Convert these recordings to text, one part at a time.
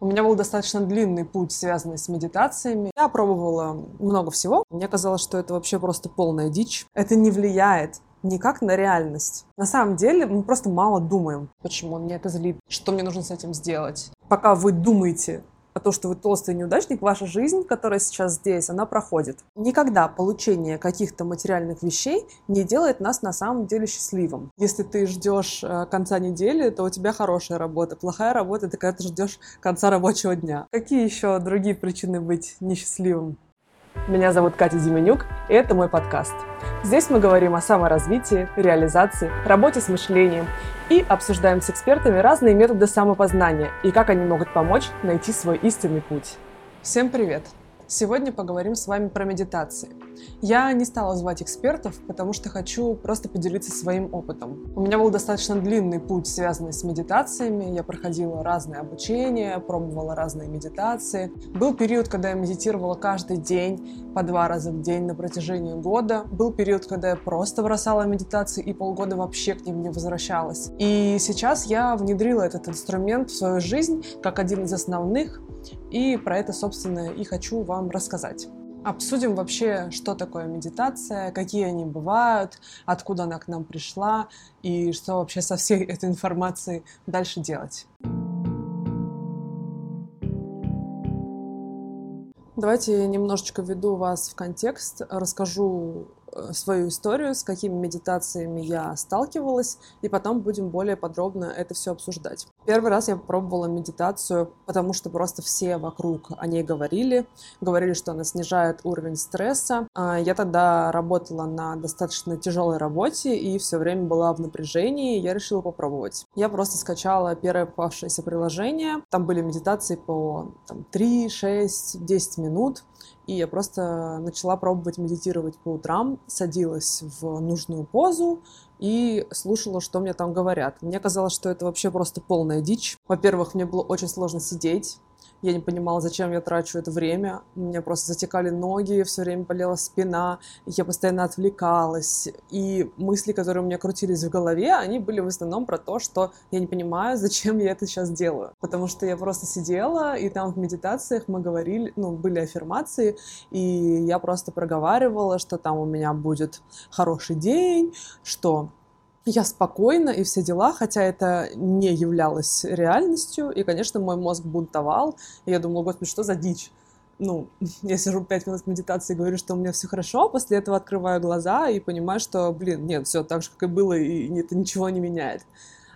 У меня был достаточно длинный путь, связанный с медитациями. Я пробовала много всего. Мне казалось, что это вообще просто полная дичь. Это не влияет никак на реальность. На самом деле мы просто мало думаем, почему мне это злит, что мне нужно с этим сделать. Пока вы думаете а то, что вы толстый неудачник, ваша жизнь, которая сейчас здесь, она проходит. Никогда получение каких-то материальных вещей не делает нас на самом деле счастливым. Если ты ждешь э, конца недели, то у тебя хорошая работа. Плохая работа — это когда ты ждешь конца рабочего дня. Какие еще другие причины быть несчастливым? Меня зовут Катя Зименюк, и это мой подкаст. Здесь мы говорим о саморазвитии, реализации, работе с мышлением и обсуждаем с экспертами разные методы самопознания и как они могут помочь найти свой истинный путь. Всем привет! Сегодня поговорим с вами про медитации. Я не стала звать экспертов, потому что хочу просто поделиться своим опытом. У меня был достаточно длинный путь, связанный с медитациями. Я проходила разные обучения, пробовала разные медитации. Был период, когда я медитировала каждый день, по два раза в день на протяжении года. Был период, когда я просто бросала медитации и полгода вообще к ним не возвращалась. И сейчас я внедрила этот инструмент в свою жизнь как один из основных, и про это, собственно, и хочу вам рассказать. Обсудим вообще, что такое медитация, какие они бывают, откуда она к нам пришла и что вообще со всей этой информацией дальше делать. Давайте немножечко введу вас в контекст, расскажу свою историю, с какими медитациями я сталкивалась, и потом будем более подробно это все обсуждать. Первый раз я попробовала медитацию, потому что просто все вокруг о ней говорили, говорили, что она снижает уровень стресса. А, я тогда работала на достаточно тяжелой работе и все время была в напряжении, я решила попробовать. Я просто скачала первое попавшееся приложение, там были медитации по там, 3, 6, 10 минут, и я просто начала пробовать медитировать по утрам, садилась в нужную позу и слушала, что мне там говорят. Мне казалось, что это вообще просто полная дичь. Во-первых, мне было очень сложно сидеть, я не понимала, зачем я трачу это время. У меня просто затекали ноги, все время болела спина, я постоянно отвлекалась. И мысли, которые у меня крутились в голове, они были в основном про то, что я не понимаю, зачем я это сейчас делаю. Потому что я просто сидела, и там в медитациях мы говорили, ну, были аффирмации, и я просто проговаривала, что там у меня будет хороший день, что я спокойна и все дела, хотя это не являлось реальностью. И, конечно, мой мозг бунтовал. И я думала, господи, что за дичь? Ну, я сижу пять минут медитации и говорю, что у меня все хорошо, а после этого открываю глаза и понимаю, что, блин, нет, все так же, как и было, и это ничего не меняет.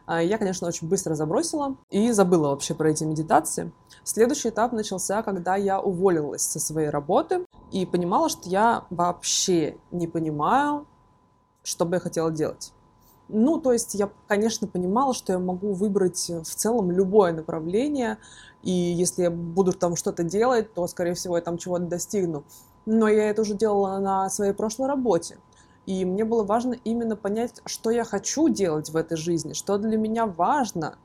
А я, конечно, очень быстро забросила и забыла вообще про эти медитации. Следующий этап начался, когда я уволилась со своей работы и понимала, что я вообще не понимаю, что бы я хотела делать. Ну, то есть я, конечно, понимала, что я могу выбрать в целом любое направление, и если я буду там что-то делать, то, скорее всего, я там чего-то достигну. Но я это уже делала на своей прошлой работе. И мне было важно именно понять, что я хочу делать в этой жизни, что для меня важно,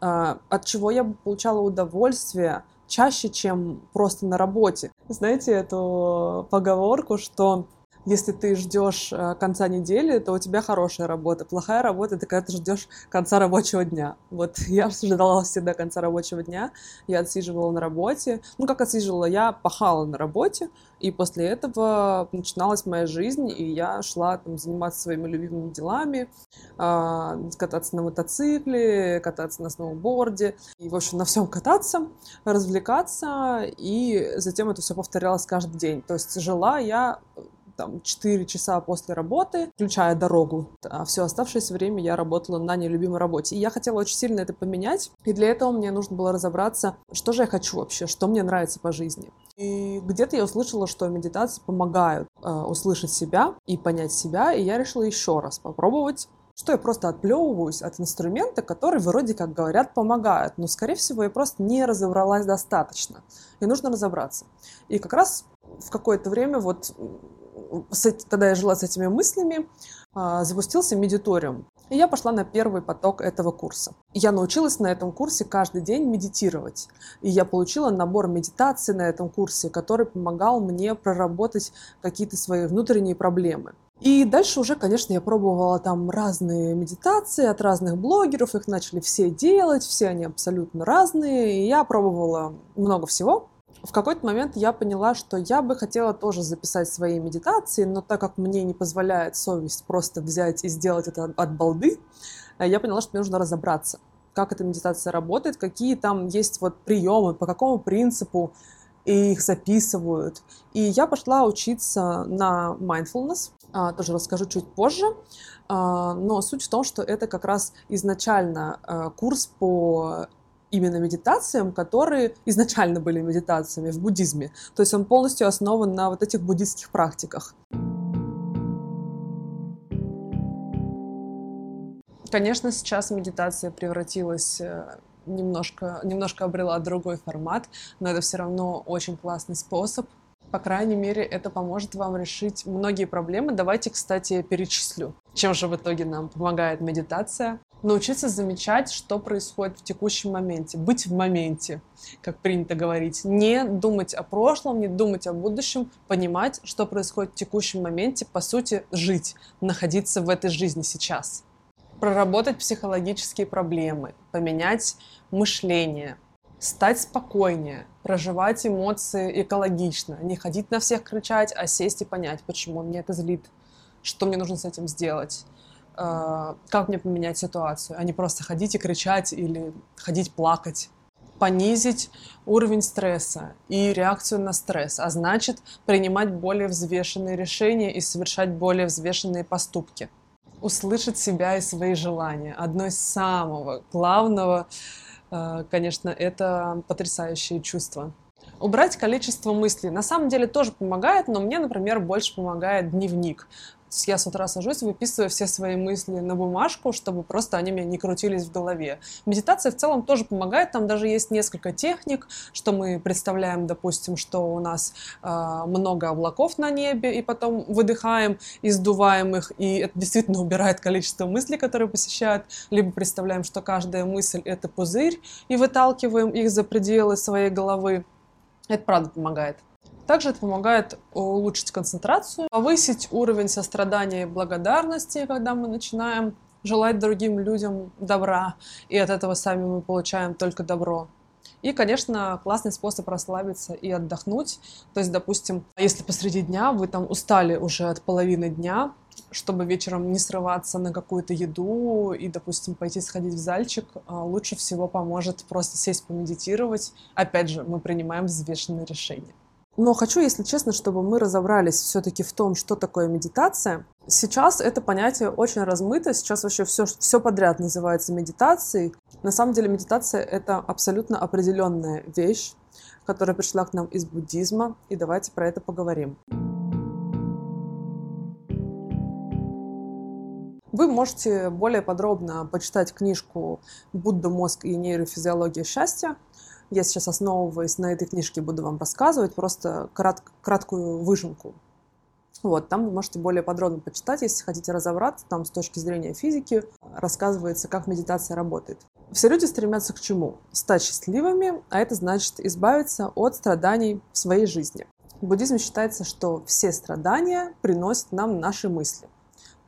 а, от чего я получала удовольствие чаще, чем просто на работе. Знаете эту поговорку, что если ты ждешь э, конца недели, то у тебя хорошая работа. Плохая работа — это когда ты ждешь конца рабочего дня. Вот я ждала всегда конца рабочего дня. Я отсиживала на работе. Ну, как отсиживала? Я пахала на работе, и после этого начиналась моя жизнь, и я шла там, заниматься своими любимыми делами, э, кататься на мотоцикле, кататься на сноуборде, и, в общем, на всем кататься, развлекаться, и затем это все повторялось каждый день. То есть жила я там 4 часа после работы, включая дорогу. А все оставшееся время я работала на нелюбимой работе. И я хотела очень сильно это поменять. И для этого мне нужно было разобраться, что же я хочу вообще, что мне нравится по жизни. И где-то я услышала, что медитации помогают э, услышать себя и понять себя. И я решила еще раз попробовать что я просто отплевываюсь от инструмента, который вроде как говорят помогает, но, скорее всего, я просто не разобралась достаточно. И нужно разобраться. И как раз в какое-то время вот когда я жила с этими мыслями, а, запустился медиториум. И я пошла на первый поток этого курса. Я научилась на этом курсе каждый день медитировать. И я получила набор медитаций на этом курсе, который помогал мне проработать какие-то свои внутренние проблемы. И дальше уже, конечно, я пробовала там разные медитации от разных блогеров, их начали все делать, все они абсолютно разные, и я пробовала много всего. В какой-то момент я поняла, что я бы хотела тоже записать свои медитации, но так как мне не позволяет совесть просто взять и сделать это от балды, э, я поняла, что мне нужно разобраться, как эта медитация работает, какие там есть вот приемы, по какому принципу и их записывают. И я пошла учиться на mindfulness, а, тоже расскажу чуть позже. А, но суть в том, что это как раз изначально а, курс по именно медитациям, которые изначально были медитациями в буддизме. То есть он полностью основан на вот этих буддистских практиках. Конечно, сейчас медитация превратилась э, немножко, немножко обрела другой формат, но это все равно очень классный способ. По крайней мере, это поможет вам решить многие проблемы. Давайте, кстати, перечислю. Чем же в итоге нам помогает медитация? Научиться замечать, что происходит в текущем моменте. Быть в моменте, как принято говорить. Не думать о прошлом, не думать о будущем. Понимать, что происходит в текущем моменте. По сути, жить, находиться в этой жизни сейчас проработать психологические проблемы, поменять мышление, стать спокойнее, проживать эмоции экологично, не ходить на всех кричать, а сесть и понять, почему меня это злит, что мне нужно с этим сделать, как мне поменять ситуацию, а не просто ходить и кричать или ходить плакать. Понизить уровень стресса и реакцию на стресс, а значит принимать более взвешенные решения и совершать более взвешенные поступки услышать себя и свои желания. Одно из самого главного, э, конечно, это потрясающее чувство. Убрать количество мыслей. На самом деле тоже помогает, но мне, например, больше помогает дневник я с утра сажусь, выписываю все свои мысли на бумажку, чтобы просто они мне не крутились в голове. Медитация в целом тоже помогает, там даже есть несколько техник, что мы представляем, допустим, что у нас э, много облаков на небе, и потом выдыхаем и сдуваем их, и это действительно убирает количество мыслей, которые посещают, либо представляем, что каждая мысль — это пузырь, и выталкиваем их за пределы своей головы. Это правда помогает. Также это помогает улучшить концентрацию, повысить уровень сострадания и благодарности, когда мы начинаем желать другим людям добра, и от этого сами мы получаем только добро. И, конечно, классный способ расслабиться и отдохнуть. То есть, допустим, если посреди дня вы там устали уже от половины дня, чтобы вечером не срываться на какую-то еду и, допустим, пойти сходить в зальчик, а, лучше всего поможет просто сесть помедитировать. Опять же, мы принимаем взвешенные решения. Но хочу, если честно, чтобы мы разобрались все-таки в том, что такое медитация. Сейчас это понятие очень размыто, сейчас вообще все, все подряд называется медитацией. На самом деле медитация — это абсолютно определенная вещь, которая пришла к нам из буддизма, и давайте про это поговорим. Вы можете более подробно почитать книжку «Будда, мозг и нейрофизиология счастья», я сейчас, основываясь на этой книжке, буду вам рассказывать просто крат, краткую выжимку. Вот, там вы можете более подробно почитать, если хотите разобраться, там с точки зрения физики рассказывается, как медитация работает. Все люди стремятся к чему? Стать счастливыми, а это значит избавиться от страданий в своей жизни. В буддизме считается, что все страдания приносят нам наши мысли.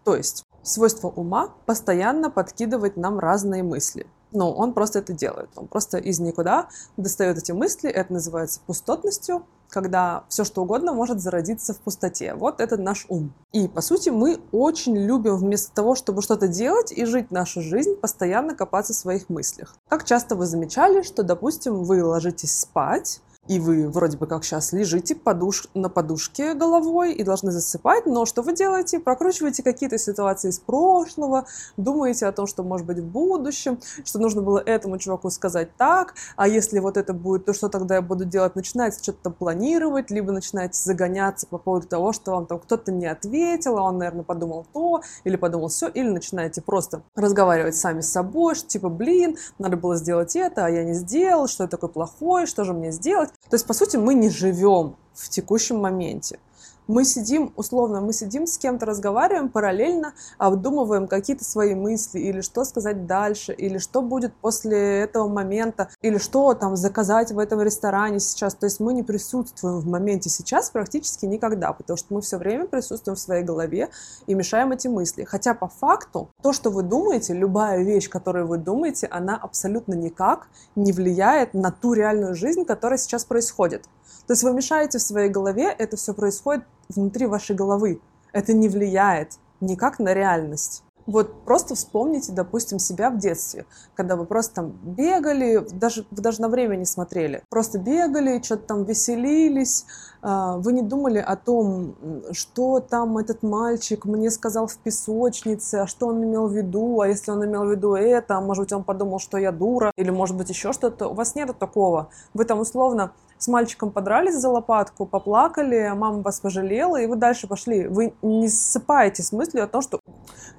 То есть свойство ума постоянно подкидывать нам разные мысли – ну, он просто это делает. Он просто из никуда достает эти мысли. Это называется пустотностью, когда все что угодно может зародиться в пустоте. Вот это наш ум. И, по сути, мы очень любим вместо того, чтобы что-то делать и жить нашу жизнь, постоянно копаться в своих мыслях. Как часто вы замечали, что, допустим, вы ложитесь спать, и вы вроде бы как сейчас лежите подуш... на подушке головой и должны засыпать, но что вы делаете? Прокручиваете какие-то ситуации из прошлого, думаете о том, что может быть в будущем, что нужно было этому чуваку сказать так, а если вот это будет, то что тогда я буду делать? Начинаете что-то планировать, либо начинаете загоняться по поводу того, что вам там кто-то не ответил, а он, наверное, подумал то, или подумал все, или начинаете просто разговаривать сами с собой, что типа, блин, надо было сделать это, а я не сделал, что я такой плохой, что же мне сделать? То есть, по сути, мы не живем в текущем моменте. Мы сидим, условно, мы сидим с кем-то, разговариваем параллельно, обдумываем какие-то свои мысли, или что сказать дальше, или что будет после этого момента, или что там заказать в этом ресторане сейчас. То есть мы не присутствуем в моменте сейчас практически никогда, потому что мы все время присутствуем в своей голове и мешаем эти мысли. Хотя по факту то, что вы думаете, любая вещь, которую вы думаете, она абсолютно никак не влияет на ту реальную жизнь, которая сейчас происходит. То есть вы мешаете в своей голове, это все происходит внутри вашей головы. Это не влияет никак на реальность. Вот просто вспомните, допустим, себя в детстве, когда вы просто там бегали, даже, вы даже на время не смотрели, просто бегали, что-то там веселились, вы не думали о том, что там этот мальчик мне сказал в песочнице, а что он имел в виду, а если он имел в виду это, а может быть он подумал, что я дура, или может быть еще что-то. У вас нет такого. Вы там условно с мальчиком подрались за лопатку, поплакали, мама вас пожалела, и вы дальше пошли. Вы не ссыпаете с мыслью о том, что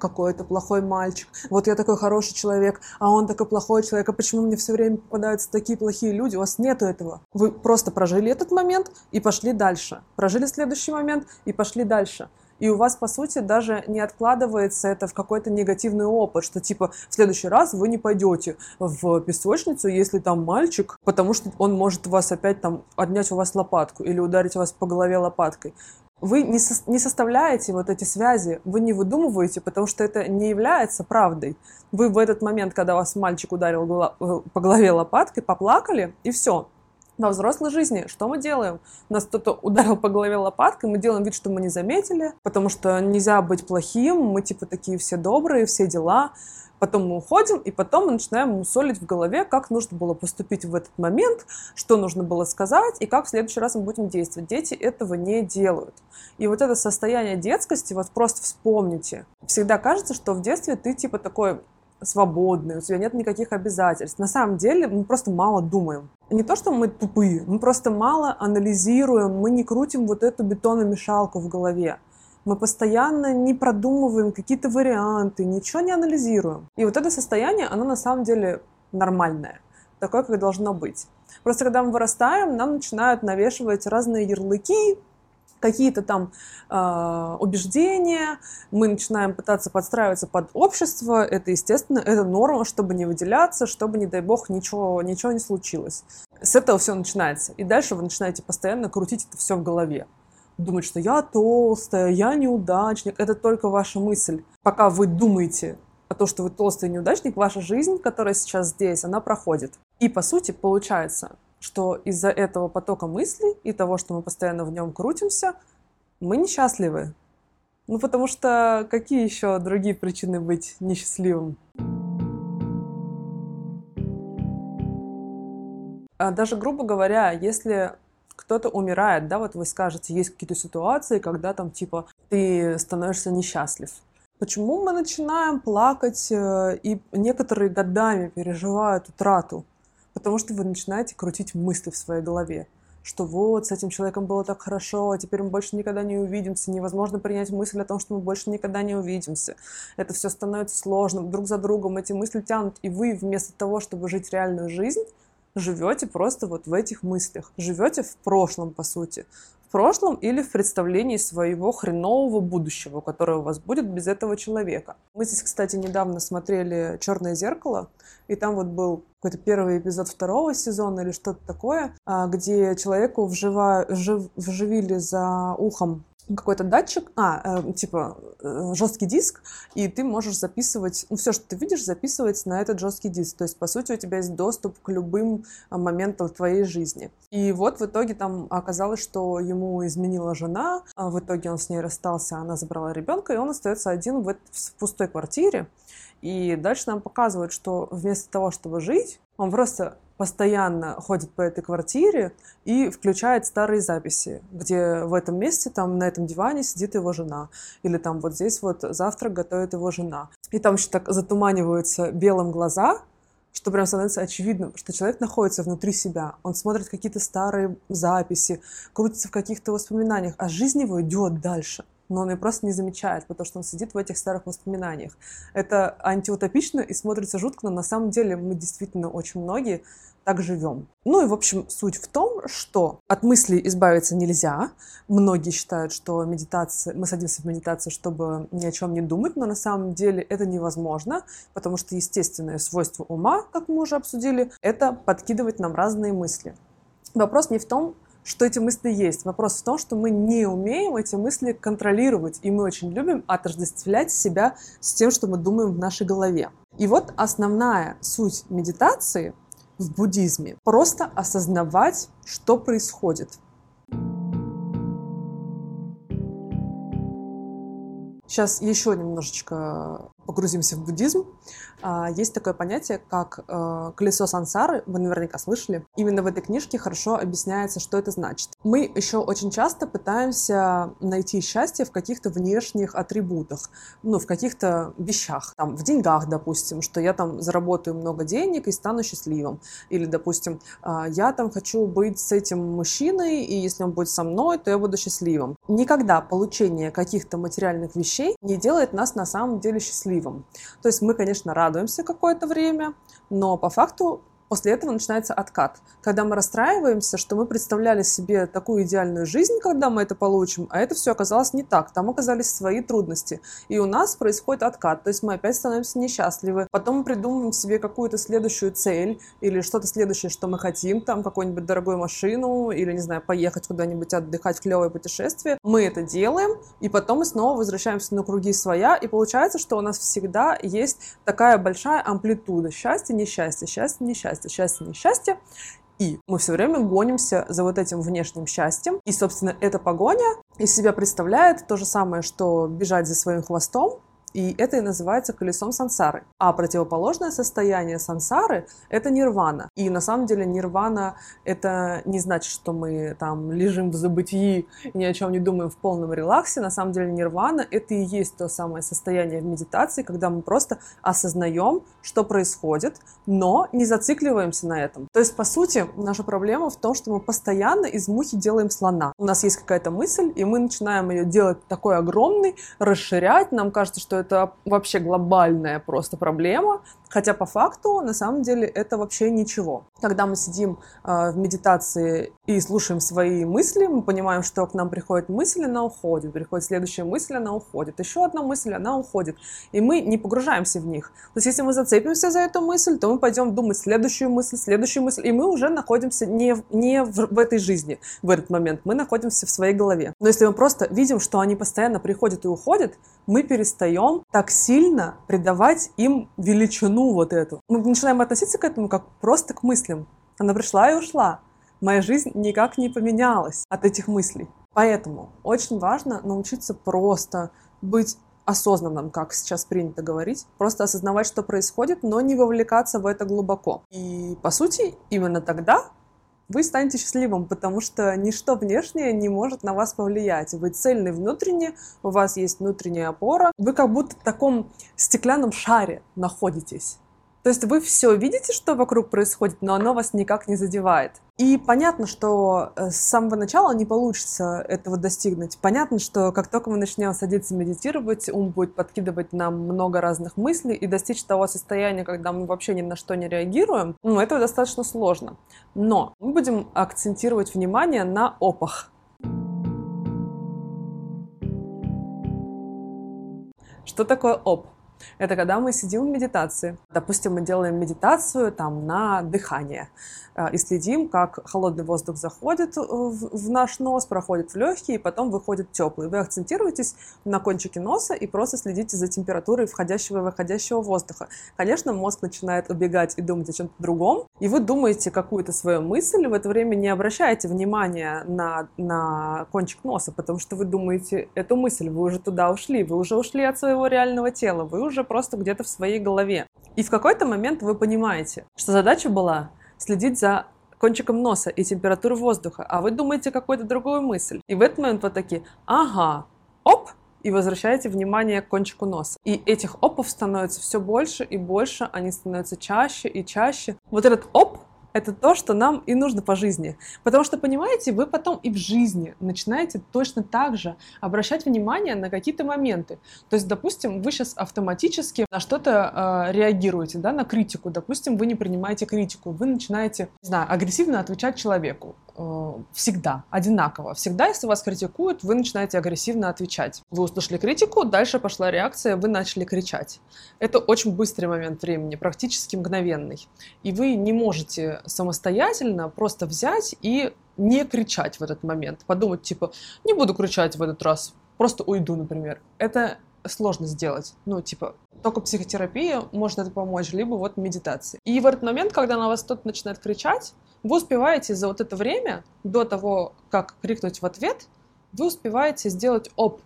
какой это плохой мальчик, вот я такой хороший человек, а он такой плохой человек, а почему мне все время попадаются такие плохие люди? У вас нету этого. Вы просто прожили этот момент и пошли дальше. Прожили следующий момент и пошли дальше и у вас, по сути, даже не откладывается это в какой-то негативный опыт, что, типа, в следующий раз вы не пойдете в песочницу, если там мальчик, потому что он может вас опять там отнять у вас лопатку или ударить вас по голове лопаткой. Вы не, со, не составляете вот эти связи, вы не выдумываете, потому что это не является правдой. Вы в этот момент, когда вас мальчик ударил э, по голове лопаткой, поплакали, и все во взрослой жизни что мы делаем? Нас кто-то ударил по голове лопаткой, мы делаем вид, что мы не заметили, потому что нельзя быть плохим, мы типа такие все добрые, все дела. Потом мы уходим, и потом мы начинаем мусолить в голове, как нужно было поступить в этот момент, что нужно было сказать, и как в следующий раз мы будем действовать. Дети этого не делают. И вот это состояние детскости, вот просто вспомните. Всегда кажется, что в детстве ты типа такой свободный, у тебя нет никаких обязательств. На самом деле мы просто мало думаем. Не то, что мы тупые, мы просто мало анализируем, мы не крутим вот эту бетономешалку в голове. Мы постоянно не продумываем какие-то варианты, ничего не анализируем. И вот это состояние, оно на самом деле нормальное, такое, как должно быть. Просто когда мы вырастаем, нам начинают навешивать разные ярлыки, какие-то там э, убеждения, мы начинаем пытаться подстраиваться под общество, это естественно, это норма, чтобы не выделяться, чтобы, не дай бог, ничего, ничего не случилось. С этого все начинается. И дальше вы начинаете постоянно крутить это все в голове. Думать, что я толстая, я неудачник, это только ваша мысль. Пока вы думаете о том, что вы толстый неудачник, ваша жизнь, которая сейчас здесь, она проходит. И по сути получается, что из-за этого потока мыслей и того, что мы постоянно в нем крутимся, мы несчастливы. Ну, потому что какие еще другие причины быть несчастливым? А даже, грубо говоря, если кто-то умирает, да, вот вы скажете, есть какие-то ситуации, когда там, типа, ты становишься несчастлив. Почему мы начинаем плакать, э, и некоторые годами переживают утрату? Потому что вы начинаете крутить мысли в своей голове что вот, с этим человеком было так хорошо, а теперь мы больше никогда не увидимся. Невозможно принять мысль о том, что мы больше никогда не увидимся. Это все становится сложным. Друг за другом эти мысли тянут. И вы вместо того, чтобы жить реальную жизнь, живете просто вот в этих мыслях. Живете в прошлом, по сути прошлом или в представлении своего хренового будущего, которое у вас будет без этого человека. Мы здесь, кстати, недавно смотрели «Черное зеркало», и там вот был какой-то первый эпизод второго сезона или что-то такое, а, где человеку вжива, вжив, вживили за ухом какой-то датчик, а, э, типа э, жесткий диск, и ты можешь записывать, ну, все, что ты видишь, записывать на этот жесткий диск. То есть, по сути, у тебя есть доступ к любым а, моментам твоей жизни. И вот в итоге там оказалось, что ему изменила жена, а в итоге он с ней расстался, она забрала ребенка, и он остается один в, в пустой квартире. И дальше нам показывают, что вместо того, чтобы жить, он просто постоянно ходит по этой квартире и включает старые записи, где в этом месте, там на этом диване сидит его жена, или там вот здесь вот завтрак готовит его жена. И там еще так затуманиваются белым глаза, что прям становится очевидным, что человек находится внутри себя, он смотрит какие-то старые записи, крутится в каких-то воспоминаниях, а жизнь его идет дальше но он ее просто не замечает, потому что он сидит в этих старых воспоминаниях. Это антиутопично и смотрится жутко, но на самом деле мы действительно очень многие так живем. Ну и, в общем, суть в том, что от мыслей избавиться нельзя. Многие считают, что медитация, мы садимся в медитацию, чтобы ни о чем не думать, но на самом деле это невозможно, потому что естественное свойство ума, как мы уже обсудили, это подкидывать нам разные мысли. Вопрос не в том, что эти мысли есть. Вопрос в том, что мы не умеем эти мысли контролировать, и мы очень любим отождествлять себя с тем, что мы думаем в нашей голове. И вот основная суть медитации в буддизме – просто осознавать, что происходит. Сейчас еще немножечко погрузимся в буддизм. А, есть такое понятие, как э, колесо сансары, вы наверняка слышали. Именно в этой книжке хорошо объясняется, что это значит. Мы еще очень часто пытаемся найти счастье в каких-то внешних атрибутах, ну, в каких-то вещах, там, в деньгах, допустим, что я там заработаю много денег и стану счастливым. Или, допустим, а, я там хочу быть с этим мужчиной, и если он будет со мной, то я буду счастливым. Никогда получение каких-то материальных вещей не делает нас на самом деле счастливым счастливым. То есть мы, конечно, радуемся какое-то время, но по факту После этого начинается откат, когда мы расстраиваемся, что мы представляли себе такую идеальную жизнь, когда мы это получим, а это все оказалось не так. Там оказались свои трудности. И у нас происходит откат, то есть мы опять становимся несчастливы. Потом мы придумываем себе какую-то следующую цель или что-то следующее, что мы хотим, там какую-нибудь дорогую машину или, не знаю, поехать куда-нибудь отдыхать в клевое путешествие. Мы это делаем, и потом мы снова возвращаемся на круги своя, и получается, что у нас всегда есть такая большая амплитуда счастья, несчастья, счастья, несчастья счастье, счастье, несчастье. И мы все время гонимся за вот этим внешним счастьем. И, собственно, эта погоня из себя представляет то же самое, что бежать за своим хвостом, и это и называется колесом сансары. А противоположное состояние сансары — это нирвана. И на самом деле нирвана — это не значит, что мы там лежим в забытии и ни о чем не думаем в полном релаксе. На самом деле нирвана — это и есть то самое состояние в медитации, когда мы просто осознаем, что происходит, но не зацикливаемся на этом. То есть, по сути, наша проблема в том, что мы постоянно из мухи делаем слона. У нас есть какая-то мысль, и мы начинаем ее делать такой огромной, расширять. Нам кажется, что это вообще глобальная просто проблема, хотя по факту на самом деле это вообще ничего. Когда мы сидим э, в медитации и слушаем свои мысли, мы понимаем, что к нам приходит мысль, она уходит, приходит следующая мысль, она уходит, еще одна мысль, она уходит, и мы не погружаемся в них. То есть если мы зацепимся за эту мысль, то мы пойдем думать следующую мысль, следующую мысль, и мы уже находимся не, не в, в этой жизни в этот момент, мы находимся в своей голове. Но если мы просто видим, что они постоянно приходят и уходят, мы перестаем так сильно придавать им величину вот эту. Мы начинаем относиться к этому как просто к мыслям. Она пришла и ушла. Моя жизнь никак не поменялась от этих мыслей. Поэтому очень важно научиться просто быть осознанным, как сейчас принято говорить, просто осознавать, что происходит, но не вовлекаться в это глубоко. И, по сути, именно тогда вы станете счастливым, потому что ничто внешнее не может на вас повлиять. Вы цельный внутренне, у вас есть внутренняя опора, вы как будто в таком стеклянном шаре находитесь. То есть вы все видите, что вокруг происходит, но оно вас никак не задевает. И понятно, что э, с самого начала не получится этого достигнуть. Понятно, что как только мы начнем садиться медитировать, ум будет подкидывать нам много разных мыслей, и достичь того состояния, когда мы вообще ни на что не реагируем, ну, это достаточно сложно. Но мы будем акцентировать внимание на опах. Что такое оп? Это когда мы сидим в медитации. Допустим, мы делаем медитацию там на дыхание. Э, и следим, как холодный воздух заходит в наш нос, проходит в легкие, и потом выходит теплый. Вы акцентируетесь на кончике носа и просто следите за температурой входящего и выходящего воздуха. Конечно, мозг начинает убегать и думать о чем-то другом, и вы думаете какую-то свою мысль, в это время не обращаете внимания на, на кончик носа, потому что вы думаете эту мысль, вы уже туда ушли, вы уже ушли от своего реального тела, вы уже просто где-то в своей голове. И в какой-то момент вы понимаете, что задача была следить за кончиком носа и температурой воздуха, а вы думаете какую-то другую мысль. И в этот момент вы такие, ага, оп, и возвращаете внимание к кончику носа. И этих опов становится все больше и больше, они становятся чаще и чаще. Вот этот оп это то, что нам и нужно по жизни. Потому что, понимаете, вы потом и в жизни начинаете точно так же обращать внимание на какие-то моменты. То есть, допустим, вы сейчас автоматически на что-то э, реагируете, да, на критику. Допустим, вы не принимаете критику, вы начинаете, не знаю, агрессивно отвечать человеку. Э, всегда, одинаково. Всегда, если вас критикуют, вы начинаете агрессивно отвечать. Вы услышали критику, дальше пошла реакция, вы начали кричать. Это очень быстрый момент времени, практически мгновенный. И вы не можете самостоятельно просто взять и не кричать в этот момент. Подумать, типа, не буду кричать в этот раз, просто уйду, например. Это сложно сделать. Ну, типа, только психотерапия может это помочь, либо вот медитация. И в этот момент, когда на вас кто-то начинает кричать, вы успеваете за вот это время, до того, как крикнуть в ответ, вы успеваете сделать оп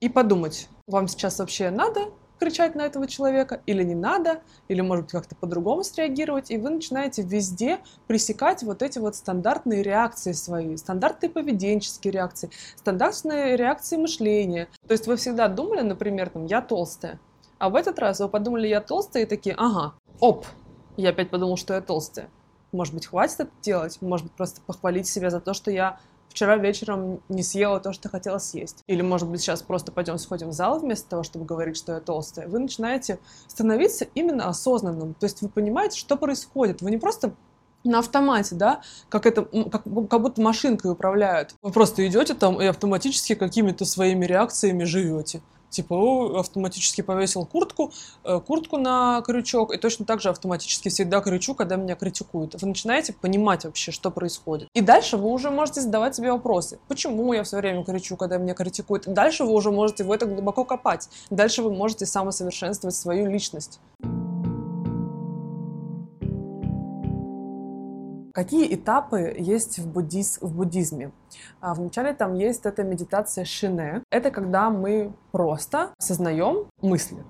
и подумать, вам сейчас вообще надо кричать на этого человека, или не надо, или, может быть, как-то по-другому среагировать, и вы начинаете везде пресекать вот эти вот стандартные реакции свои, стандартные поведенческие реакции, стандартные реакции мышления. То есть вы всегда думали, например, там, я толстая, а в этот раз вы подумали, я толстая, и такие, ага, оп, я опять подумал, что я толстая. Может быть, хватит это делать? Может быть, просто похвалить себя за то, что я вчера вечером не съела то, что хотела съесть. Или, может быть, сейчас просто пойдем сходим в зал вместо того, чтобы говорить, что я толстая. Вы начинаете становиться именно осознанным. То есть вы понимаете, что происходит. Вы не просто на автомате, да, как это, как, как будто машинкой управляют. Вы просто идете там и автоматически какими-то своими реакциями живете. Типа, автоматически повесил куртку, э, куртку на крючок, и точно так же автоматически всегда кричу, когда меня критикуют. Вы начинаете понимать вообще, что происходит. И дальше вы уже можете задавать себе вопросы. Почему я все время кричу, когда меня критикуют? дальше вы уже можете в это глубоко копать. Дальше вы можете самосовершенствовать свою личность. Какие этапы есть в, буддиз, в буддизме? А, вначале там есть эта медитация шине. Это когда мы просто осознаем мысли.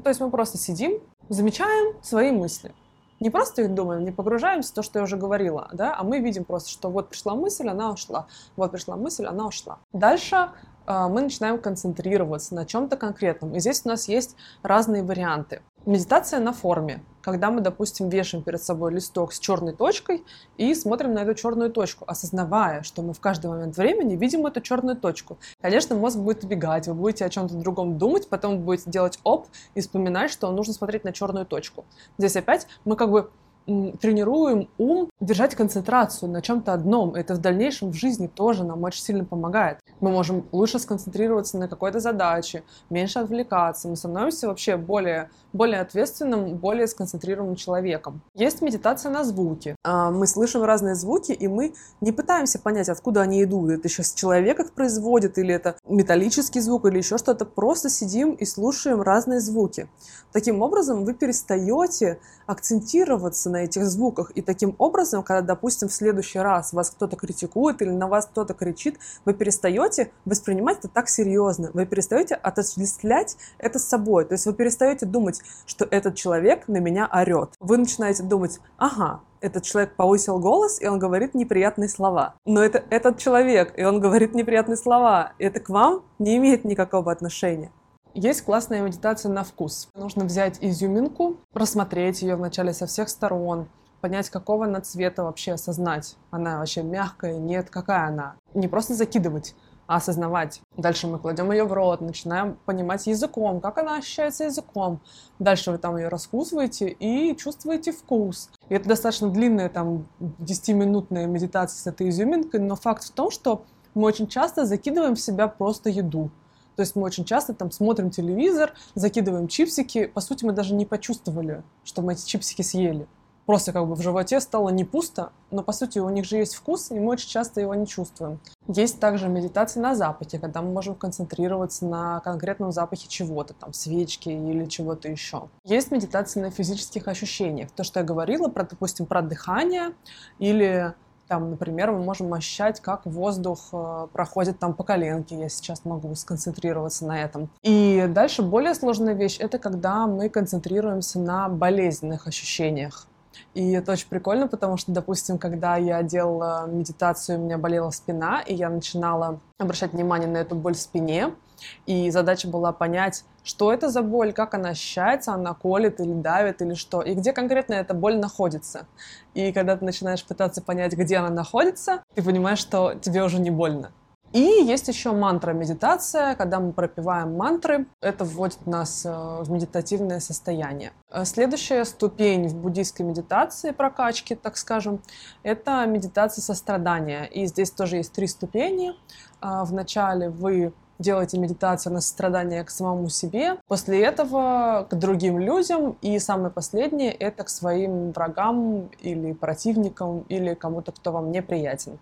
То есть мы просто сидим, замечаем свои мысли. Не просто их думаем, не погружаемся в то, что я уже говорила, да, а мы видим просто, что вот пришла мысль, она ушла, вот пришла мысль, она ушла. Дальше э, мы начинаем концентрироваться на чем-то конкретном. И здесь у нас есть разные варианты. Медитация на форме когда мы, допустим, вешаем перед собой листок с черной точкой и смотрим на эту черную точку, осознавая, что мы в каждый момент времени видим эту черную точку. Конечно, мозг будет убегать, вы будете о чем-то другом думать, потом будете делать оп и вспоминать, что нужно смотреть на черную точку. Здесь опять мы как бы тренируем ум держать концентрацию на чем-то одном. Это в дальнейшем в жизни тоже нам очень сильно помогает. Мы можем лучше сконцентрироваться на какой-то задаче, меньше отвлекаться. Мы становимся вообще более, более ответственным, более сконцентрированным человеком. Есть медитация на звуки. А, мы слышим разные звуки, и мы не пытаемся понять, откуда они идут. Это сейчас человек их производит, или это металлический звук, или еще что-то. Просто сидим и слушаем разные звуки. Таким образом, вы перестаете акцентироваться на этих звуках. И таким образом, когда, допустим, в следующий раз вас кто-то критикует или на вас кто-то кричит, вы перестаете воспринимать это так серьезно. Вы перестаете отождествлять это с собой. То есть вы перестаете думать, что этот человек на меня орет. Вы начинаете думать, ага, этот человек повысил голос, и он говорит неприятные слова. Но это этот человек, и он говорит неприятные слова. Это к вам не имеет никакого отношения. Есть классная медитация на вкус. Нужно взять изюминку, просмотреть ее вначале со всех сторон, понять, какого она цвета вообще осознать. Она вообще мягкая, нет, какая она. Не просто закидывать, а осознавать. Дальше мы кладем ее в рот, начинаем понимать языком, как она ощущается языком. Дальше вы там ее раскусываете и чувствуете вкус. И это достаточно длинная, там, 10-минутная медитация с этой изюминкой, но факт в том, что мы очень часто закидываем в себя просто еду. То есть мы очень часто там смотрим телевизор, закидываем чипсики. По сути, мы даже не почувствовали, что мы эти чипсики съели. Просто как бы в животе стало не пусто, но по сути у них же есть вкус, и мы очень часто его не чувствуем. Есть также медитация на запахе, когда мы можем концентрироваться на конкретном запахе чего-то, там свечки или чего-то еще. Есть медитация на физических ощущениях. То, что я говорила, про, допустим, про дыхание или там, например, мы можем ощущать, как воздух э, проходит там по коленке. Я сейчас могу сконцентрироваться на этом. И дальше более сложная вещь — это когда мы концентрируемся на болезненных ощущениях. И это очень прикольно, потому что, допустим, когда я делала медитацию, у меня болела спина, и я начинала обращать внимание на эту боль в спине, и задача была понять, что это за боль, как она ощущается, она колет или давит или что, и где конкретно эта боль находится. И когда ты начинаешь пытаться понять, где она находится, ты понимаешь, что тебе уже не больно. И есть еще мантра-медитация, когда мы пропиваем мантры. Это вводит нас э, в медитативное состояние. Э, следующая ступень в буддийской медитации, прокачки, так скажем, это медитация сострадания. И здесь тоже есть три ступени. Э, вначале вы делаете медитацию на сострадание к самому себе, после этого к другим людям, и самое последнее — это к своим врагам или противникам, или кому-то, кто вам неприятен.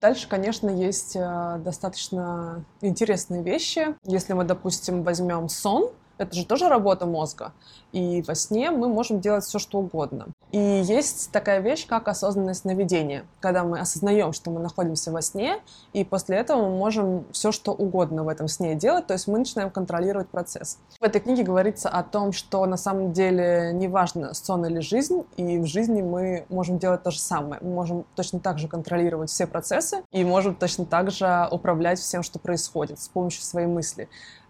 Дальше, конечно, есть э, достаточно интересные вещи. Если мы, допустим, возьмем сон, это же тоже работа мозга. И во сне мы можем делать все, что угодно. И есть такая вещь, как осознанное сновидение, когда мы осознаем, что мы находимся во сне, и после этого мы можем все, что угодно в этом сне делать, то есть мы начинаем контролировать процесс. В этой книге говорится о том, что на самом деле неважно, сон или жизнь, и в жизни мы можем делать то же самое. Мы можем точно так же контролировать все процессы, и можем точно так же управлять всем, что происходит с помощью своей мысли.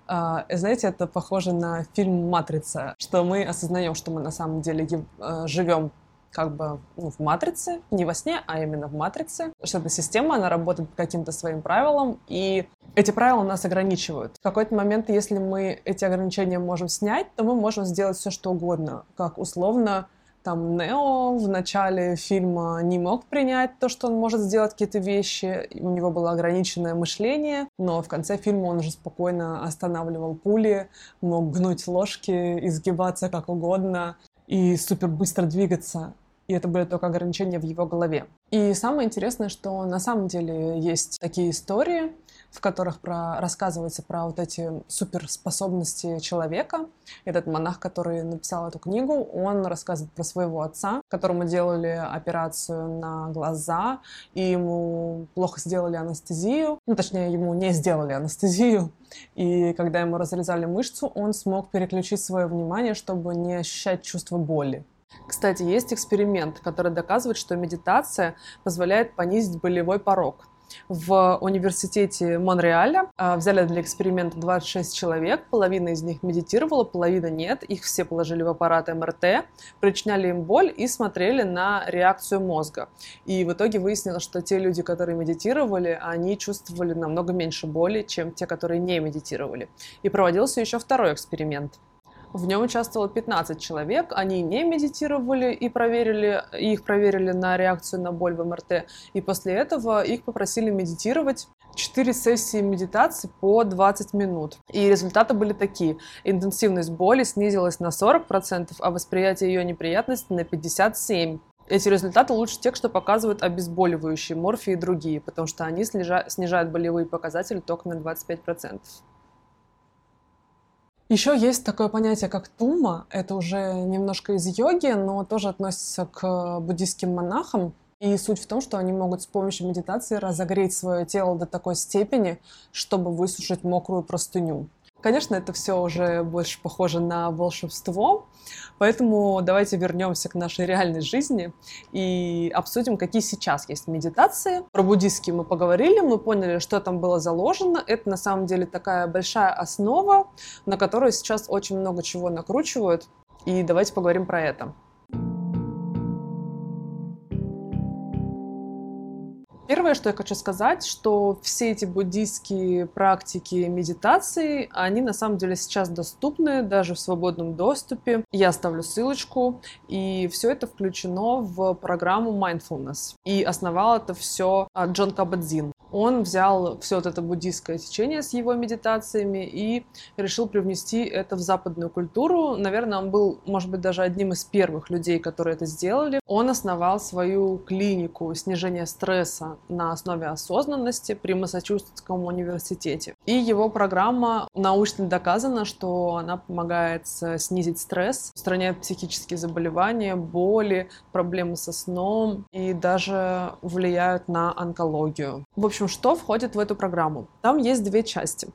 А, знаете, это похоже на фильм «Матрица», что мы осознаем, что мы на самом деле э, живем как бы ну, в матрице, не во сне, а именно в матрице, что эта система, она работает по каким-то своим правилам, и эти правила нас ограничивают. В какой-то момент, если мы эти ограничения можем снять, то мы можем сделать все, что угодно, как условно там Нео в начале фильма не мог принять то, что он может сделать какие-то вещи, у него было ограниченное мышление, но в конце фильма он уже спокойно останавливал пули, мог гнуть ложки, изгибаться как угодно и супер быстро двигаться. И это были только ограничения в его голове. И самое интересное, что на самом деле есть такие истории, в которых про, рассказывается про вот эти суперспособности человека. Этот монах, который написал эту книгу, он рассказывает про своего отца, которому делали операцию на глаза, и ему плохо сделали анестезию, ну, точнее, ему не сделали анестезию, и когда ему разрезали мышцу, он смог переключить свое внимание, чтобы не ощущать чувство боли. Кстати, есть эксперимент, который доказывает, что медитация позволяет понизить болевой порог в университете Монреаля. А, взяли для эксперимента 26 человек, половина из них медитировала, половина нет. Их все положили в аппарат МРТ, причиняли им боль и смотрели на реакцию мозга. И в итоге выяснилось, что те люди, которые медитировали, они чувствовали намного меньше боли, чем те, которые не медитировали. И проводился еще второй эксперимент. В нем участвовало 15 человек, они не медитировали и проверили, их проверили на реакцию на боль в МРТ. И после этого их попросили медитировать 4 сессии медитации по 20 минут. И результаты были такие. Интенсивность боли снизилась на 40%, а восприятие ее неприятности на 57%. Эти результаты лучше тех, что показывают обезболивающие, морфии и другие, потому что они снижают болевые показатели только на 25%. Еще есть такое понятие, как тума. Это уже немножко из йоги, но тоже относится к буддийским монахам. И суть в том, что они могут с помощью медитации разогреть свое тело до такой степени, чтобы высушить мокрую простыню. Конечно, это все уже больше похоже на волшебство, поэтому давайте вернемся к нашей реальной жизни и обсудим, какие сейчас есть медитации. Про буддийские мы поговорили, мы поняли, что там было заложено. Это на самом деле такая большая основа, на которую сейчас очень много чего накручивают. И давайте поговорим про это. Первое, что я хочу сказать, что все эти буддийские практики медитации, они на самом деле сейчас доступны даже в свободном доступе. Я оставлю ссылочку, и все это включено в программу Mindfulness. И основал это все а, Джон Кабадзин. Он взял все вот это буддийское течение с его медитациями и решил привнести это в западную культуру. Наверное, он был, может быть, даже одним из первых людей, которые это сделали. Он основал свою клинику снижения стресса на основе осознанности при Массачусетском университете. И его программа научно доказана, что она помогает снизить стресс, устраняет психические заболевания, боли, проблемы со сном и даже влияют на онкологию. В общем, что входит в эту программу? Там есть две части.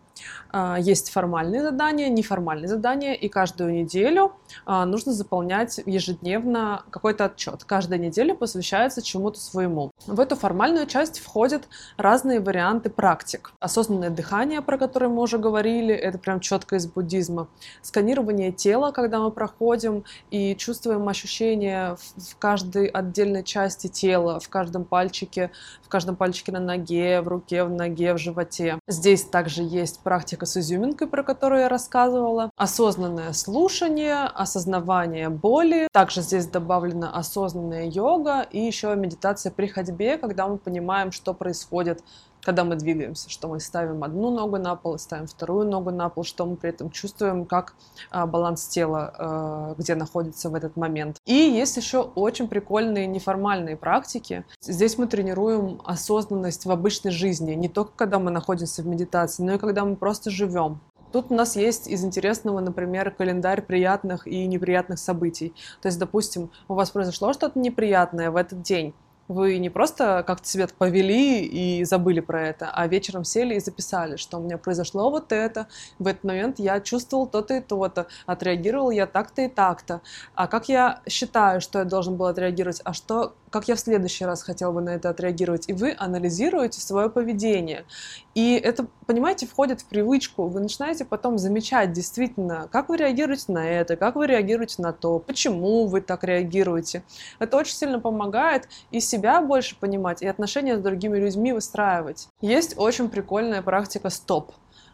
А, есть формальные задания, неформальные задания, и каждую неделю а, нужно заполнять ежедневно какой-то отчет. Каждая неделя посвящается чему-то своему. В эту формальную часть входят разные варианты практик. Осознанное дыхание, про которое мы уже говорили, это прям четко из буддизма. Сканирование тела, когда мы проходим и чувствуем ощущения в каждой отдельной части тела, в каждом пальчике, в каждом пальчике на ноге, в руке, в ноге, в животе. Здесь также есть практика с изюминкой, про которую я рассказывала. Осознанное слушание, осознавание боли. Также здесь добавлена осознанная йога и еще медитация при ходьбе, когда мы понимаем, что происходит когда мы двигаемся, что мы ставим одну ногу на пол, ставим вторую ногу на пол, что мы при этом чувствуем, как а, баланс тела, а, где находится в этот момент. И есть еще очень прикольные неформальные практики. Здесь мы тренируем осознанность в обычной жизни, не только когда мы находимся в медитации, но и когда мы просто живем. Тут у нас есть из интересного, например, календарь приятных и неприятных событий. То есть, допустим, у вас произошло что-то неприятное в этот день, вы не просто как-то себя повели и забыли про это, а вечером сели и записали, что у меня произошло вот это, в этот момент я чувствовал то-то и то-то, отреагировал я так-то и так-то, а как я считаю, что я должен был отреагировать, а что, как я в следующий раз хотел бы на это отреагировать, и вы анализируете свое поведение. И это, понимаете, входит в привычку, вы начинаете потом замечать действительно, как вы реагируете на это, как вы реагируете на то, почему вы так реагируете. Это очень сильно помогает и себя больше понимать, и отношения с другими людьми выстраивать. Есть очень прикольная практика стоп,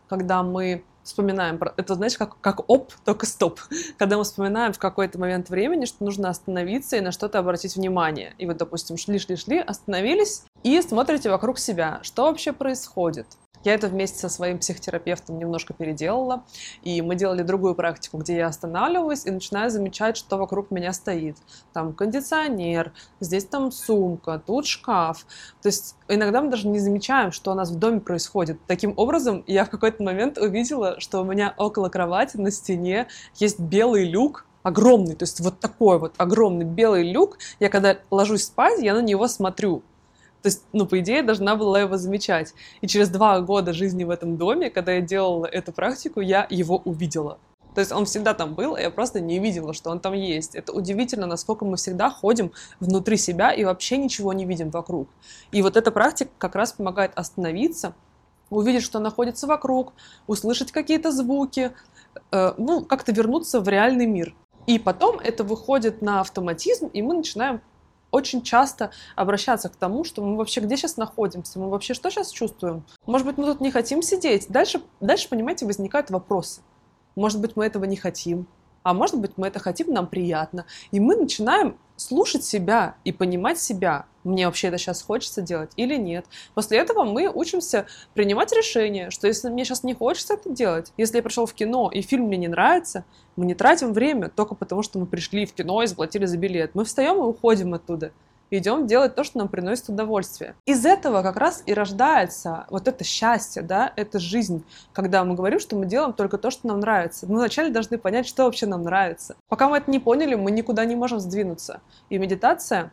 когда мы вспоминаем, это знаешь, как, как оп, только стоп. Когда мы вспоминаем в какой-то момент времени, что нужно остановиться и на что-то обратить внимание. И вот, допустим, шли-шли-шли, остановились и смотрите вокруг себя, что вообще происходит. Я это вместе со своим психотерапевтом немножко переделала, и мы делали другую практику, где я останавливаюсь и начинаю замечать, что вокруг меня стоит. Там кондиционер, здесь там сумка, тут шкаф. То есть иногда мы даже не замечаем, что у нас в доме происходит. Таким образом, я в какой-то момент увидела, что у меня около кровати на стене есть белый люк, огромный, то есть вот такой вот огромный белый люк. Я когда ложусь спать, я на него смотрю. То есть, ну, по идее, должна была его замечать. И через два года жизни в этом доме, когда я делала эту практику, я его увидела. То есть он всегда там был, а я просто не видела, что он там есть. Это удивительно, насколько мы всегда ходим внутри себя и вообще ничего не видим вокруг. И вот эта практика как раз помогает остановиться, увидеть, что находится вокруг, услышать какие-то звуки, э, ну, как-то вернуться в реальный мир. И потом это выходит на автоматизм, и мы начинаем очень часто обращаться к тому, что мы вообще где сейчас находимся, мы вообще что сейчас чувствуем. Может быть, мы тут не хотим сидеть. Дальше, дальше понимаете, возникают вопросы. Может быть, мы этого не хотим. А может быть, мы это хотим, нам приятно. И мы начинаем слушать себя и понимать себя. Мне вообще это сейчас хочется делать или нет. После этого мы учимся принимать решение, что если мне сейчас не хочется это делать, если я пришел в кино и фильм мне не нравится, мы не тратим время только потому, что мы пришли в кино и заплатили за билет. Мы встаем и уходим оттуда идем делать то, что нам приносит удовольствие. Из этого как раз и рождается вот это счастье, да, это жизнь, когда мы говорим, что мы делаем только то, что нам нравится. Мы вначале должны понять, что вообще нам нравится. Пока мы это не поняли, мы никуда не можем сдвинуться. И медитация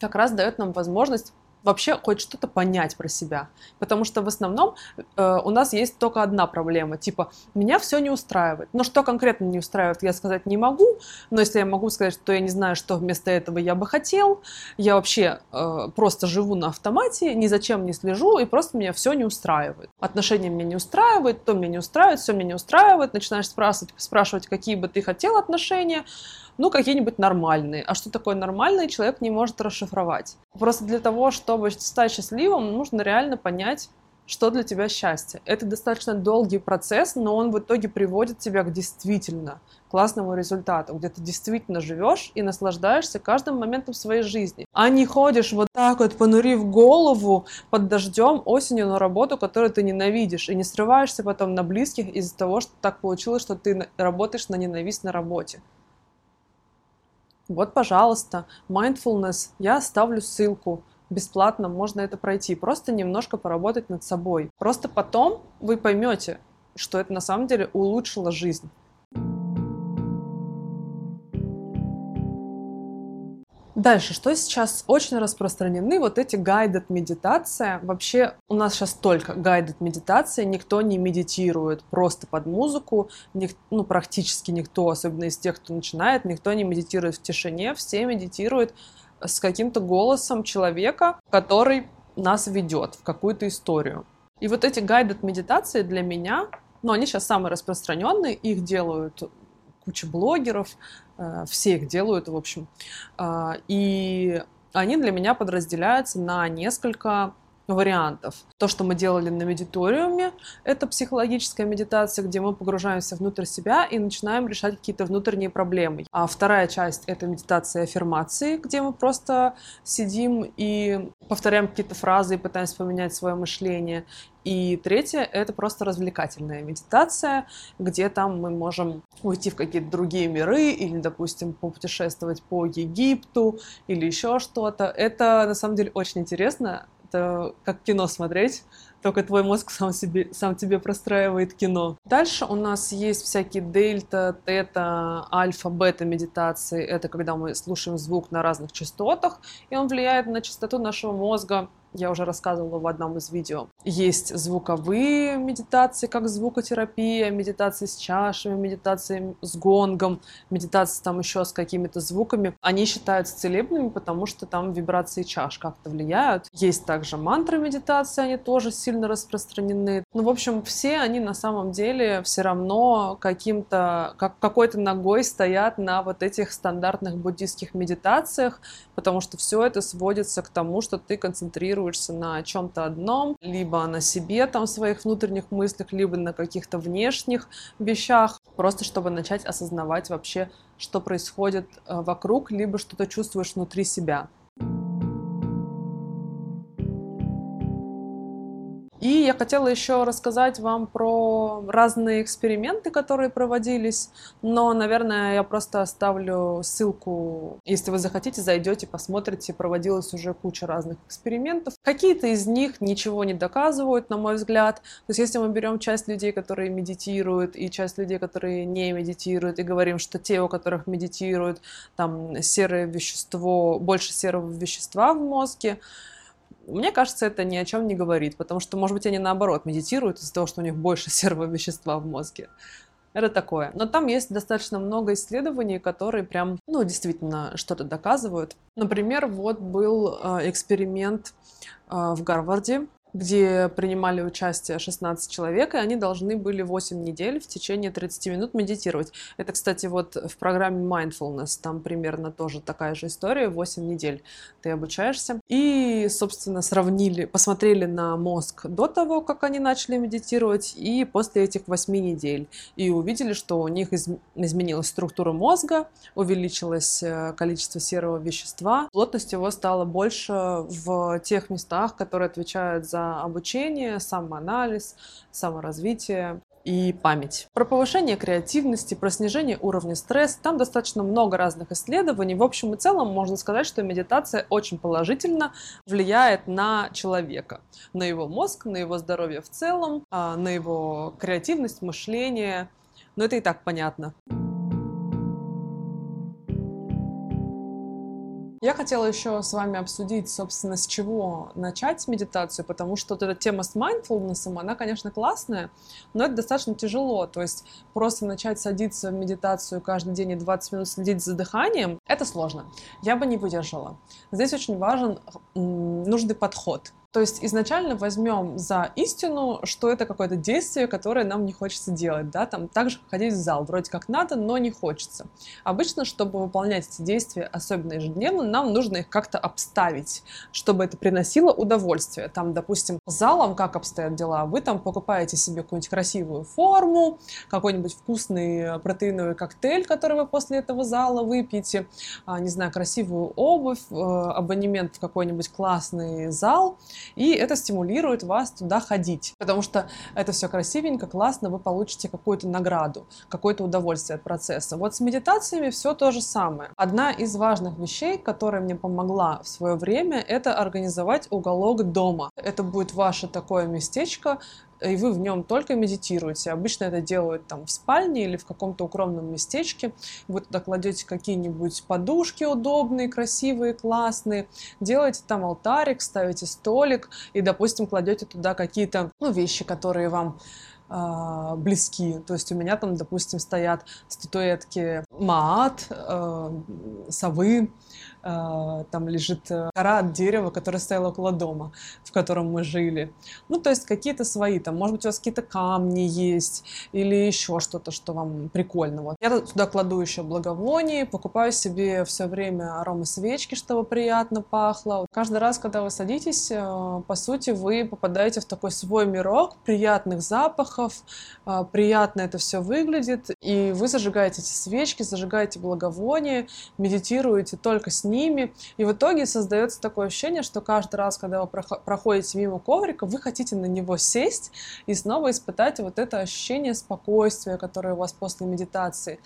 как раз дает нам возможность вообще хоть что-то понять про себя. Потому что в основном э, у нас есть только одна проблема, типа, меня все не устраивает. Но что конкретно не устраивает, я сказать не могу, но если я могу сказать, что я не знаю, что вместо этого я бы хотел, я вообще э, просто живу на автомате, ни зачем не слежу, и просто меня все не устраивает. Отношения меня не устраивают, то меня не устраивает, все меня не устраивает, начинаешь спрашивать, спрашивать, какие бы ты хотел отношения, ну, какие-нибудь нормальные. А что такое нормальный, человек не может расшифровать. Просто для того, чтобы стать счастливым, нужно реально понять, что для тебя счастье. Это достаточно долгий процесс, но он в итоге приводит тебя к действительно классному результату, где ты действительно живешь и наслаждаешься каждым моментом своей жизни, а не ходишь вот так вот, понурив голову под дождем осенью на работу, которую ты ненавидишь, и не срываешься потом на близких из-за того, что так получилось, что ты работаешь на ненависть на работе. Вот, пожалуйста, mindfulness, я оставлю ссылку. Бесплатно можно это пройти. Просто немножко поработать над собой. Просто потом вы поймете, что это на самом деле улучшило жизнь. Дальше, что сейчас очень распространены, вот эти guided медитация. Вообще у нас сейчас только guided медитация, никто не медитирует просто под музыку, ник, ну практически никто, особенно из тех, кто начинает, никто не медитирует в тишине, все медитируют с каким-то голосом человека, который нас ведет в какую-то историю. И вот эти guided медитации для меня, ну, они сейчас самые распространенные, их делают куча блогеров, э, все их делают, в общем. А, и они для меня подразделяются на несколько вариантов. То, что мы делали на медиториуме, это психологическая медитация, где мы погружаемся внутрь себя и начинаем решать какие-то внутренние проблемы. А вторая часть — это медитация аффирмации, где мы просто сидим и повторяем какие-то фразы и пытаемся поменять свое мышление. И третье — это просто развлекательная медитация, где там мы можем уйти в какие-то другие миры или, допустим, попутешествовать по Египту или еще что-то. Это, на самом деле, очень интересно это как кино смотреть, только твой мозг сам, себе, сам тебе простраивает кино. Дальше у нас есть всякие дельта, тета, альфа, бета медитации. Это когда мы слушаем звук на разных частотах, и он влияет на частоту нашего мозга я уже рассказывала в одном из видео. Есть звуковые медитации, как звукотерапия, медитации с чашами, медитации с гонгом, медитации там еще с какими-то звуками. Они считаются целебными, потому что там вибрации чаш как-то влияют. Есть также мантры медитации, они тоже сильно распространены. Ну, в общем, все они на самом деле все равно каким-то, как какой-то ногой стоят на вот этих стандартных буддийских медитациях, потому что все это сводится к тому, что ты концентрируешься концентрируешься на чем-то одном, либо на себе, там, своих внутренних мыслях, либо на каких-то внешних вещах, просто чтобы начать осознавать вообще, что происходит э, вокруг, либо что ты чувствуешь внутри себя. Я хотела еще рассказать вам про разные эксперименты, которые проводились, но, наверное, я просто оставлю ссылку, если вы захотите, зайдете, посмотрите, проводилась уже куча разных экспериментов. Какие-то из них ничего не доказывают, на мой взгляд. То есть если мы берем часть людей, которые медитируют, и часть людей, которые не медитируют, и говорим, что те, у которых медитируют, там серое вещество, больше серого вещества в мозге, мне кажется, это ни о чем не говорит, потому что, может быть, они наоборот медитируют из-за того, что у них больше серого вещества в мозге. Это такое. Но там есть достаточно много исследований, которые прям, ну, действительно что-то доказывают. Например, вот был э, эксперимент э, в Гарварде, где принимали участие 16 человек, и они должны были 8 недель в течение 30 минут медитировать. Это, кстати, вот в программе Mindfulness, там примерно тоже такая же история, 8 недель ты обучаешься. И, собственно, сравнили, посмотрели на мозг до того, как они начали медитировать, и после этих 8 недель. И увидели, что у них из, изменилась структура мозга, увеличилось э, количество серого вещества, плотность его стала больше в тех местах, которые отвечают за обучение, самоанализ, саморазвитие и память. Про повышение креативности, про снижение уровня стресса. Там достаточно много разных исследований. В общем и целом можно сказать, что медитация очень положительно влияет на человека, на его мозг, на его здоровье в целом, а, на его креативность, мышление. Но это и так понятно. Я хотела еще с вами обсудить, собственно, с чего начать медитацию, потому что вот эта тема с mindfulness, она, конечно, классная, но это достаточно тяжело. То есть просто начать садиться в медитацию каждый день и 20 минут следить за дыханием, это сложно. Я бы не выдержала. Здесь очень важен нужный подход. То есть изначально возьмем за истину, что это какое-то действие, которое нам не хочется делать, да, там также ходить в зал, вроде как надо, но не хочется. Обычно, чтобы выполнять эти действия, особенно ежедневно, нам нужно их как-то обставить, чтобы это приносило удовольствие. Там, допустим, залом как обстоят дела? Вы там покупаете себе какую-нибудь красивую форму, какой-нибудь вкусный протеиновый коктейль, который вы после этого зала выпьете, а, не знаю, красивую обувь, э, абонемент в какой-нибудь классный зал, и это стимулирует вас туда ходить, потому что это все красивенько, классно, вы получите какую-то награду, какое-то удовольствие от процесса. Вот с медитациями все то же самое. Одна из важных вещей, которая мне помогла в свое время, это организовать уголок дома. Это будет ваше такое местечко, и вы в нем только медитируете. Обычно это делают там в спальне или в каком-то укромном местечке. Вы туда кладете какие-нибудь подушки удобные, красивые, классные, делаете там алтарик, ставите столик и, допустим, кладете туда какие-то ну, вещи, которые вам э, близки. То есть у меня там, допустим, стоят статуэтки Маат, э, совы, э, там лежит э, кора от дерева, которая стояла около дома, в котором мы жили. Ну, то есть какие-то свои, там, может быть, у вас какие-то камни есть или еще что-то, что вам прикольно. Вот. Я туда кладу еще благовоние, покупаю себе все время аромасвечки, чтобы приятно пахло. Каждый раз, когда вы садитесь, э, по сути, вы попадаете в такой свой мирок приятных запахов, э, приятно это все выглядит, и вы зажигаете эти свечки, зажигаете благовоние, медитируете только с ними. И в итоге создается такое ощущение, что каждый раз, когда вы проходите мимо коврика, вы хотите на него сесть и снова испытать вот это ощущение спокойствия, которое у вас после медитации.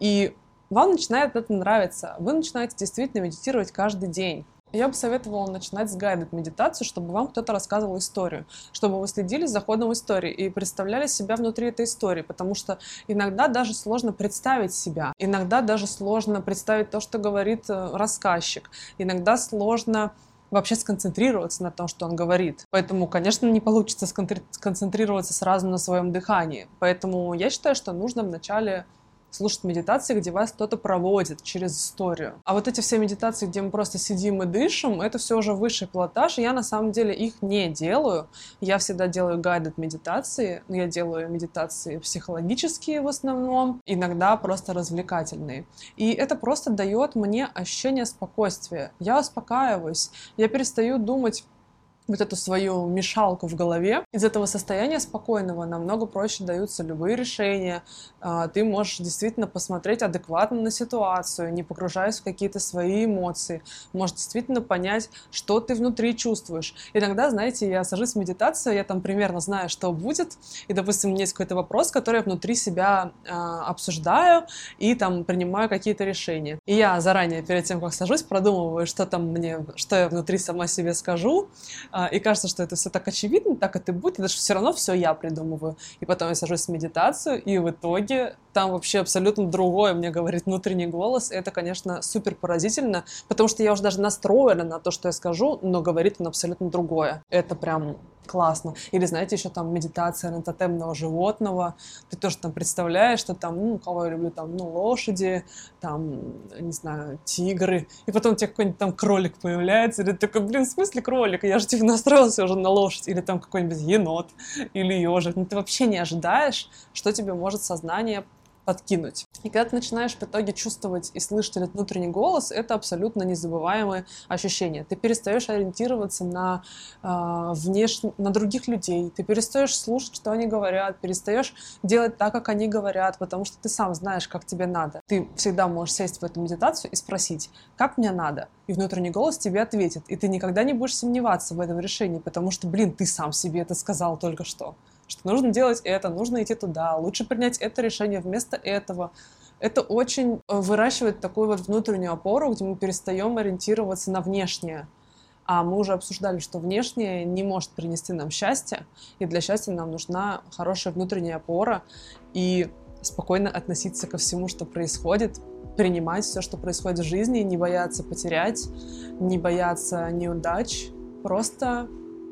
И вам начинает это нравиться. Вы начинаете действительно медитировать каждый день. Я бы советовала начинать с гайдед медитацию, чтобы вам кто-то рассказывал историю, чтобы вы следили за ходом истории и представляли себя внутри этой истории, потому что иногда даже сложно представить себя, иногда даже сложно представить то, что говорит э, рассказчик, иногда сложно вообще сконцентрироваться на том, что он говорит. Поэтому, конечно, не получится сконцентрироваться сразу на своем дыхании. Поэтому я считаю, что нужно вначале слушать медитации, где вас кто-то проводит через историю. А вот эти все медитации, где мы просто сидим и дышим, это все уже высший пилотаж, и я на самом деле их не делаю. Я всегда делаю гайдед медитации, я делаю медитации психологические в основном, иногда просто развлекательные. И это просто дает мне ощущение спокойствия. Я успокаиваюсь, я перестаю думать вот эту свою мешалку в голове. Из этого состояния спокойного намного проще даются любые решения. А, ты можешь действительно посмотреть адекватно на ситуацию, не погружаясь в какие-то свои эмоции. Можешь действительно понять, что ты внутри чувствуешь. Иногда, знаете, я сажусь в медитацию, я там примерно знаю, что будет, и, допустим, у меня есть какой-то вопрос, который я внутри себя э, обсуждаю и там принимаю какие-то решения. И я заранее, перед тем, как сажусь, продумываю, что там мне, что я внутри сама себе скажу, а, и кажется, что это все так очевидно, так это будет, и даже все равно все я придумываю. И потом я сажусь в медитацию, и в итоге там вообще абсолютно другое мне говорит внутренний голос. И это, конечно, супер поразительно, потому что я уже даже настроена на то, что я скажу, но говорит он абсолютно другое. Это прям классно. Или, знаете, еще там медитация на тотемного животного. Ты тоже там представляешь, что там, ну, кого я люблю, там, ну, лошади, там, не знаю, тигры. И потом у тебя какой-нибудь там кролик появляется, или ты такой, блин, в смысле кролик? Я же типа настроился уже на лошадь. Или там какой-нибудь енот, или ежик. Ну, ты вообще не ожидаешь, что тебе может сознание подкинуть. И когда ты начинаешь в итоге чувствовать и слышать этот внутренний голос, это абсолютно незабываемое ощущение. Ты перестаешь ориентироваться на, э, внеш... на других людей, ты перестаешь слушать, что они говорят, перестаешь делать так, как они говорят, потому что ты сам знаешь, как тебе надо. Ты всегда можешь сесть в эту медитацию и спросить, как мне надо? И внутренний голос тебе ответит. И ты никогда не будешь сомневаться в этом решении, потому что, блин, ты сам себе это сказал только что что нужно делать это, нужно идти туда, лучше принять это решение вместо этого. Это очень э, выращивает такую вот внутреннюю опору, где мы перестаем ориентироваться на внешнее. А мы уже обсуждали, что внешнее не может принести нам счастье, и для счастья нам нужна хорошая внутренняя опора и спокойно относиться ко всему, что происходит, принимать все, что происходит в жизни, не бояться потерять, не бояться неудач, просто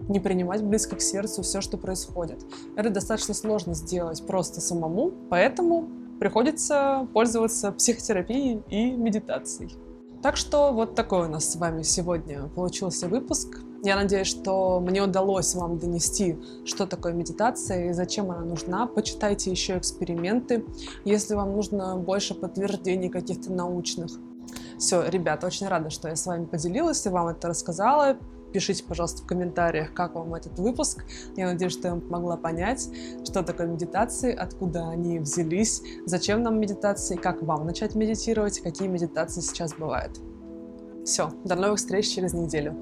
не принимать близко к сердцу все, что происходит. Это достаточно сложно сделать просто самому, поэтому приходится пользоваться психотерапией и медитацией. Так что вот такой у нас с вами сегодня получился выпуск. Я надеюсь, что мне удалось вам донести, что такое медитация и зачем она нужна. Почитайте еще эксперименты, если вам нужно больше подтверждений каких-то научных. Все, ребята, очень рада, что я с вами поделилась и вам это рассказала. Пишите, пожалуйста, в комментариях, как вам этот выпуск. Я надеюсь, что я вам помогла понять, что такое медитации, откуда они взялись, зачем нам медитации, как вам начать медитировать, какие медитации сейчас бывают. Все, до новых встреч через неделю.